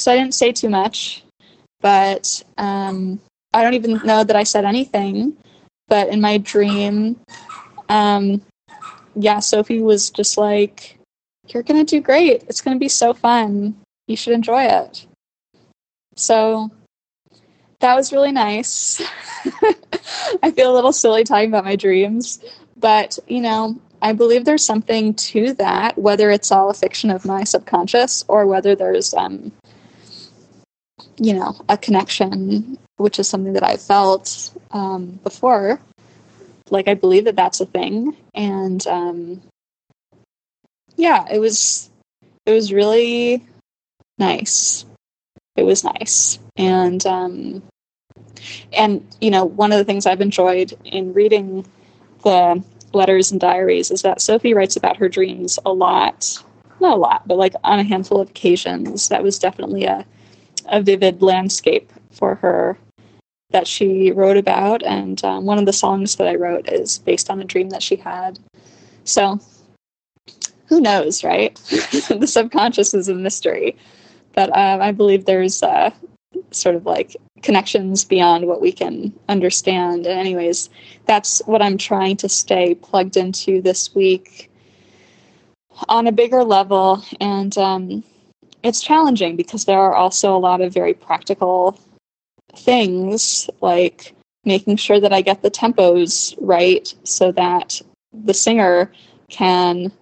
so I didn't say too much, but um, I don't even know that I said anything. But in my dream, um, yeah, Sophie was just like, You're going to do great. It's going to be so fun. You should enjoy it. So that was really nice. I feel a little silly talking about my dreams, but you know, I believe there's something to that, whether it's all a fiction of my subconscious or whether there's, um, you know, a connection, which is something that I felt um, before. Like, I believe that that's a thing. And um, yeah, it was, it was really nice. It was nice. And, um, and, you know, one of the things I've enjoyed in reading the letters and diaries is that Sophie writes about her dreams a lot. Not a lot, but like on a handful of occasions. That was definitely a, a vivid landscape for her that she wrote about. And um, one of the songs that I wrote is based on a dream that she had. So who knows, right? the subconscious is a mystery. But um, I believe there's uh, sort of like connections beyond what we can understand. And, anyways, that's what I'm trying to stay plugged into this week on a bigger level. And um, it's challenging because there are also a lot of very practical things like making sure that I get the tempos right so that the singer can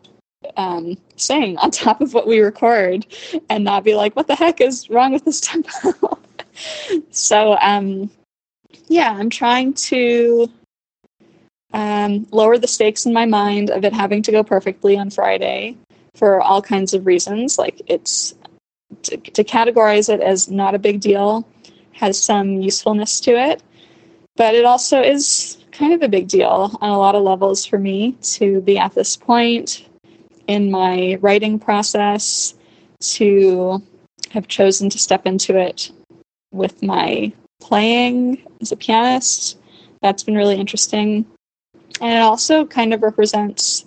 um, sing on top of what we record and not be like, what the heck is wrong with this tempo? so um, yeah, I'm trying to um, lower the stakes in my mind of it having to go perfectly on Friday for all kinds of reasons. Like it's to, to categorize it as not a big deal has some usefulness to it, but it also is kind of a big deal on a lot of levels for me to be at this point in my writing process to have chosen to step into it with my playing as a pianist. That's been really interesting. And it also kind of represents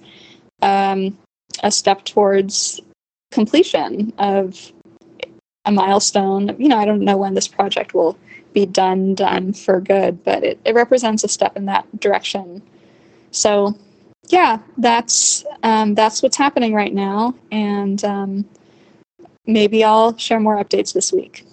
um, a step towards completion of a milestone. You know, I don't know when this project will be done, done for good, but it, it represents a step in that direction. So, yeah, that's um, that's what's happening right now, and um, maybe I'll share more updates this week.